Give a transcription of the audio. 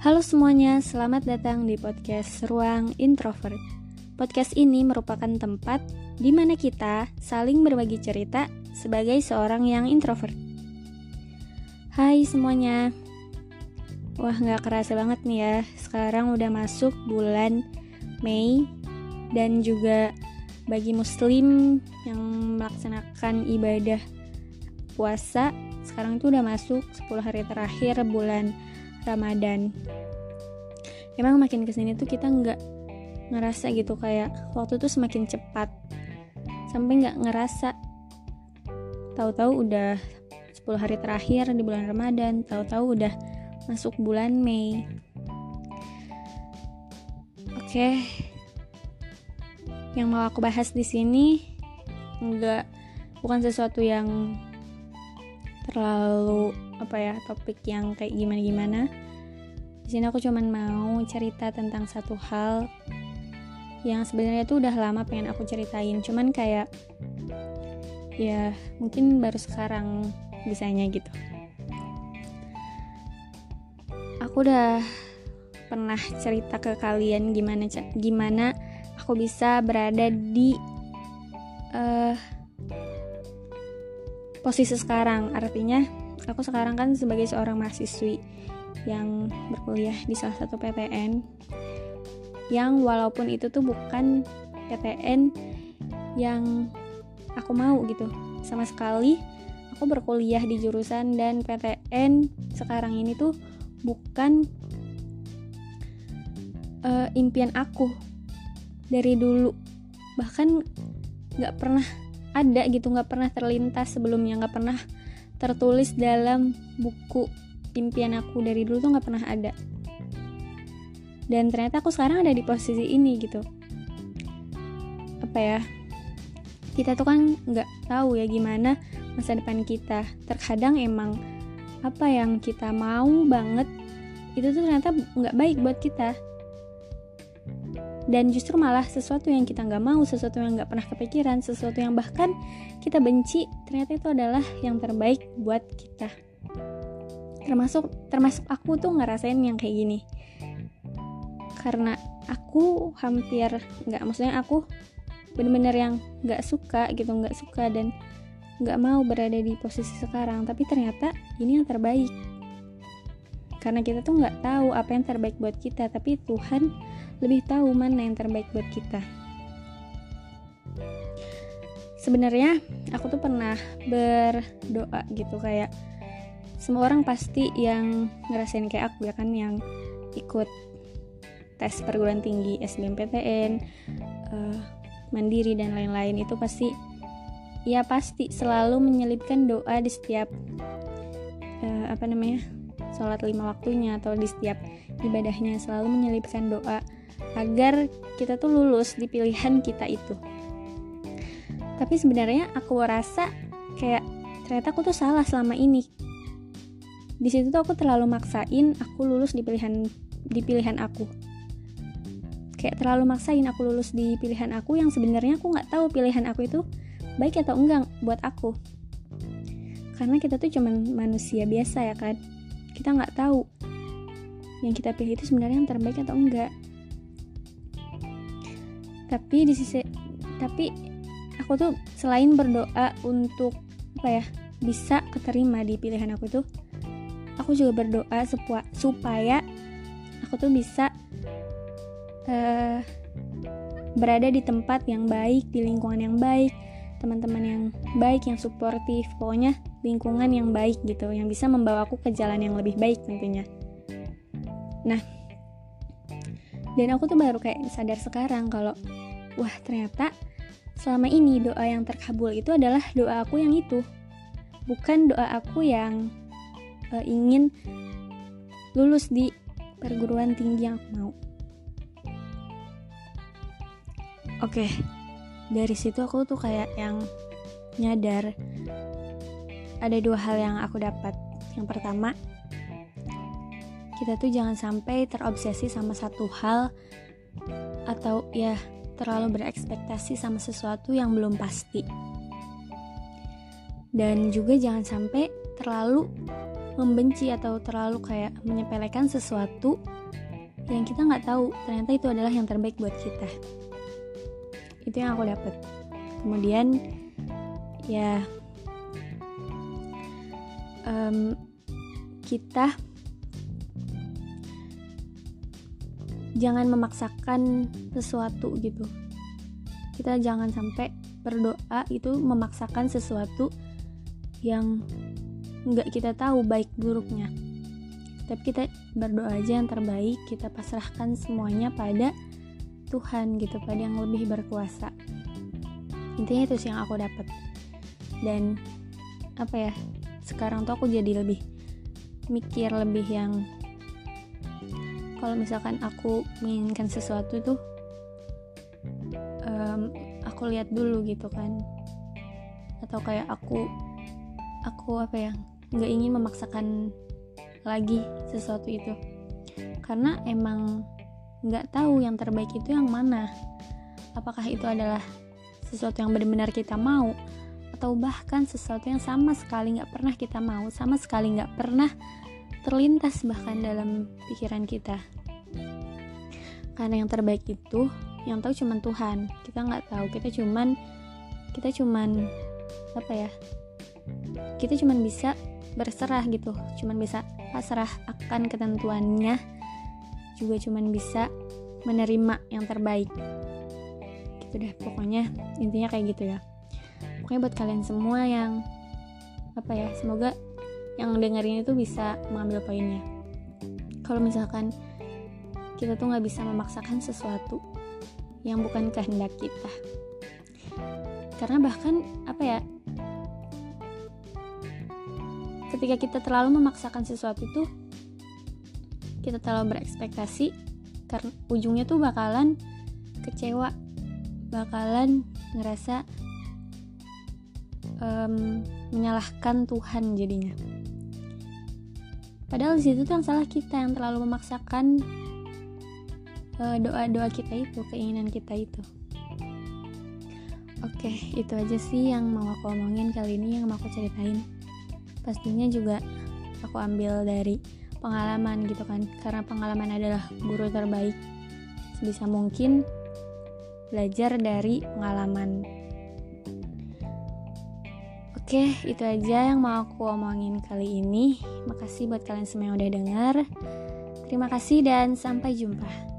Halo semuanya, selamat datang di podcast Ruang Introvert. Podcast ini merupakan tempat di mana kita saling berbagi cerita sebagai seorang yang introvert. Hai semuanya, wah nggak kerasa banget nih ya, sekarang udah masuk bulan Mei dan juga bagi muslim yang melaksanakan ibadah puasa sekarang itu udah masuk 10 hari terakhir bulan Ramadan. Emang makin ke sini tuh kita nggak ngerasa gitu kayak waktu tuh semakin cepat. Sampai nggak ngerasa. Tahu-tahu udah 10 hari terakhir di bulan Ramadan tahu-tahu udah masuk bulan Mei. Oke. Yang mau aku bahas di sini nggak bukan sesuatu yang terlalu apa ya topik yang kayak gimana gimana di sini aku cuman mau cerita tentang satu hal yang sebenarnya tuh udah lama pengen aku ceritain. Cuman kayak ya mungkin baru sekarang bisanya gitu. Aku udah pernah cerita ke kalian gimana gimana aku bisa berada di uh, posisi sekarang. Artinya aku sekarang kan sebagai seorang mahasiswi yang berkuliah di salah satu PTN yang walaupun itu tuh bukan PTN yang aku mau gitu. Sama sekali aku berkuliah di jurusan dan PTN sekarang ini tuh bukan uh, impian aku dari dulu. Bahkan nggak pernah ada gitu nggak pernah terlintas sebelumnya nggak pernah tertulis dalam buku impian aku dari dulu tuh nggak pernah ada. Dan ternyata aku sekarang ada di posisi ini gitu. Apa ya? Kita tuh kan nggak tahu ya gimana masa depan kita. Terkadang emang apa yang kita mau banget itu tuh ternyata nggak baik buat kita dan justru malah sesuatu yang kita nggak mau sesuatu yang nggak pernah kepikiran sesuatu yang bahkan kita benci ternyata itu adalah yang terbaik buat kita. Termasuk termasuk aku tuh ngerasain yang kayak gini. Karena aku hampir nggak maksudnya aku bener-bener yang nggak suka gitu nggak suka dan nggak mau berada di posisi sekarang. Tapi ternyata ini yang terbaik. Karena kita tuh nggak tahu apa yang terbaik buat kita tapi Tuhan lebih tahu mana yang terbaik buat kita. Sebenarnya aku tuh pernah berdoa gitu kayak semua orang pasti yang ngerasain kayak aku ya kan yang ikut tes perguruan tinggi SBMPTN uh, eh, mandiri dan lain-lain itu pasti ya pasti selalu menyelipkan doa di setiap uh, apa namanya sholat lima waktunya atau di setiap ibadahnya selalu menyelipkan doa agar kita tuh lulus di pilihan kita itu. Tapi sebenarnya aku rasa kayak ternyata aku tuh salah selama ini. Di situ tuh aku terlalu maksain aku lulus di pilihan di pilihan aku. Kayak terlalu maksain aku lulus di pilihan aku yang sebenarnya aku nggak tahu pilihan aku itu baik atau enggak buat aku. Karena kita tuh cuman manusia biasa ya kan kita nggak tahu yang kita pilih itu sebenarnya yang terbaik atau enggak tapi di sisi tapi aku tuh selain berdoa untuk apa ya bisa keterima di pilihan aku tuh aku juga berdoa supaya aku tuh bisa uh, berada di tempat yang baik di lingkungan yang baik teman-teman yang baik yang suportif pokoknya lingkungan yang baik gitu yang bisa membawa aku ke jalan yang lebih baik tentunya. Nah dan aku tuh baru kayak sadar sekarang kalau wah ternyata selama ini doa yang terkabul itu adalah doa aku yang itu. Bukan doa aku yang uh, ingin lulus di perguruan tinggi yang aku mau. Oke dari situ aku tuh kayak yang nyadar ada dua hal yang aku dapat. Yang pertama kita tuh jangan sampai terobsesi sama satu hal atau ya terlalu berekspektasi sama sesuatu yang belum pasti. Dan juga jangan sampai terlalu membenci atau terlalu kayak menyepelekan sesuatu yang kita nggak tahu ternyata itu adalah yang terbaik buat kita. Itu yang aku dapat. Kemudian ya um, kita jangan memaksakan sesuatu gitu. Kita jangan sampai berdoa itu memaksakan sesuatu yang nggak kita tahu baik buruknya. Tapi kita berdoa aja yang terbaik kita pasrahkan semuanya pada Tuhan gitu pada yang lebih berkuasa. Intinya itu sih yang aku dapat. Dan apa ya sekarang tuh aku jadi lebih mikir lebih yang kalau misalkan aku menginginkan sesuatu tuh um, aku lihat dulu gitu kan. Atau kayak aku aku apa ya nggak ingin memaksakan lagi sesuatu itu. Karena emang nggak tahu yang terbaik itu yang mana. Apakah itu adalah sesuatu yang benar-benar kita mau atau bahkan sesuatu yang sama sekali nggak pernah kita mau sama sekali nggak pernah terlintas bahkan dalam pikiran kita. Karena yang terbaik itu yang tahu cuman Tuhan. Kita nggak tahu kita cuman kita cuman apa ya kita cuman bisa berserah gitu. Cuman bisa pasrah akan ketentuannya. Juga cuman bisa menerima yang terbaik. Gitu deh pokoknya intinya kayak gitu ya. Pokoknya buat kalian semua yang apa ya semoga yang dengerin itu bisa mengambil poinnya. Kalau misalkan kita tuh nggak bisa memaksakan sesuatu yang bukan kehendak kita. Karena bahkan apa ya ketika kita terlalu memaksakan sesuatu itu kita terlalu berekspektasi karena ujungnya tuh bakalan kecewa bakalan ngerasa um, menyalahkan Tuhan jadinya padahal di situ tuh yang salah kita yang terlalu memaksakan uh, doa-doa kita itu keinginan kita itu. Oke okay, itu aja sih yang mau aku omongin kali ini yang mau aku ceritain. Pastinya juga aku ambil dari pengalaman gitu kan karena pengalaman adalah guru terbaik sebisa mungkin belajar dari pengalaman Oke, itu aja yang mau aku omongin kali ini. Makasih buat kalian semua yang udah denger. Terima kasih dan sampai jumpa.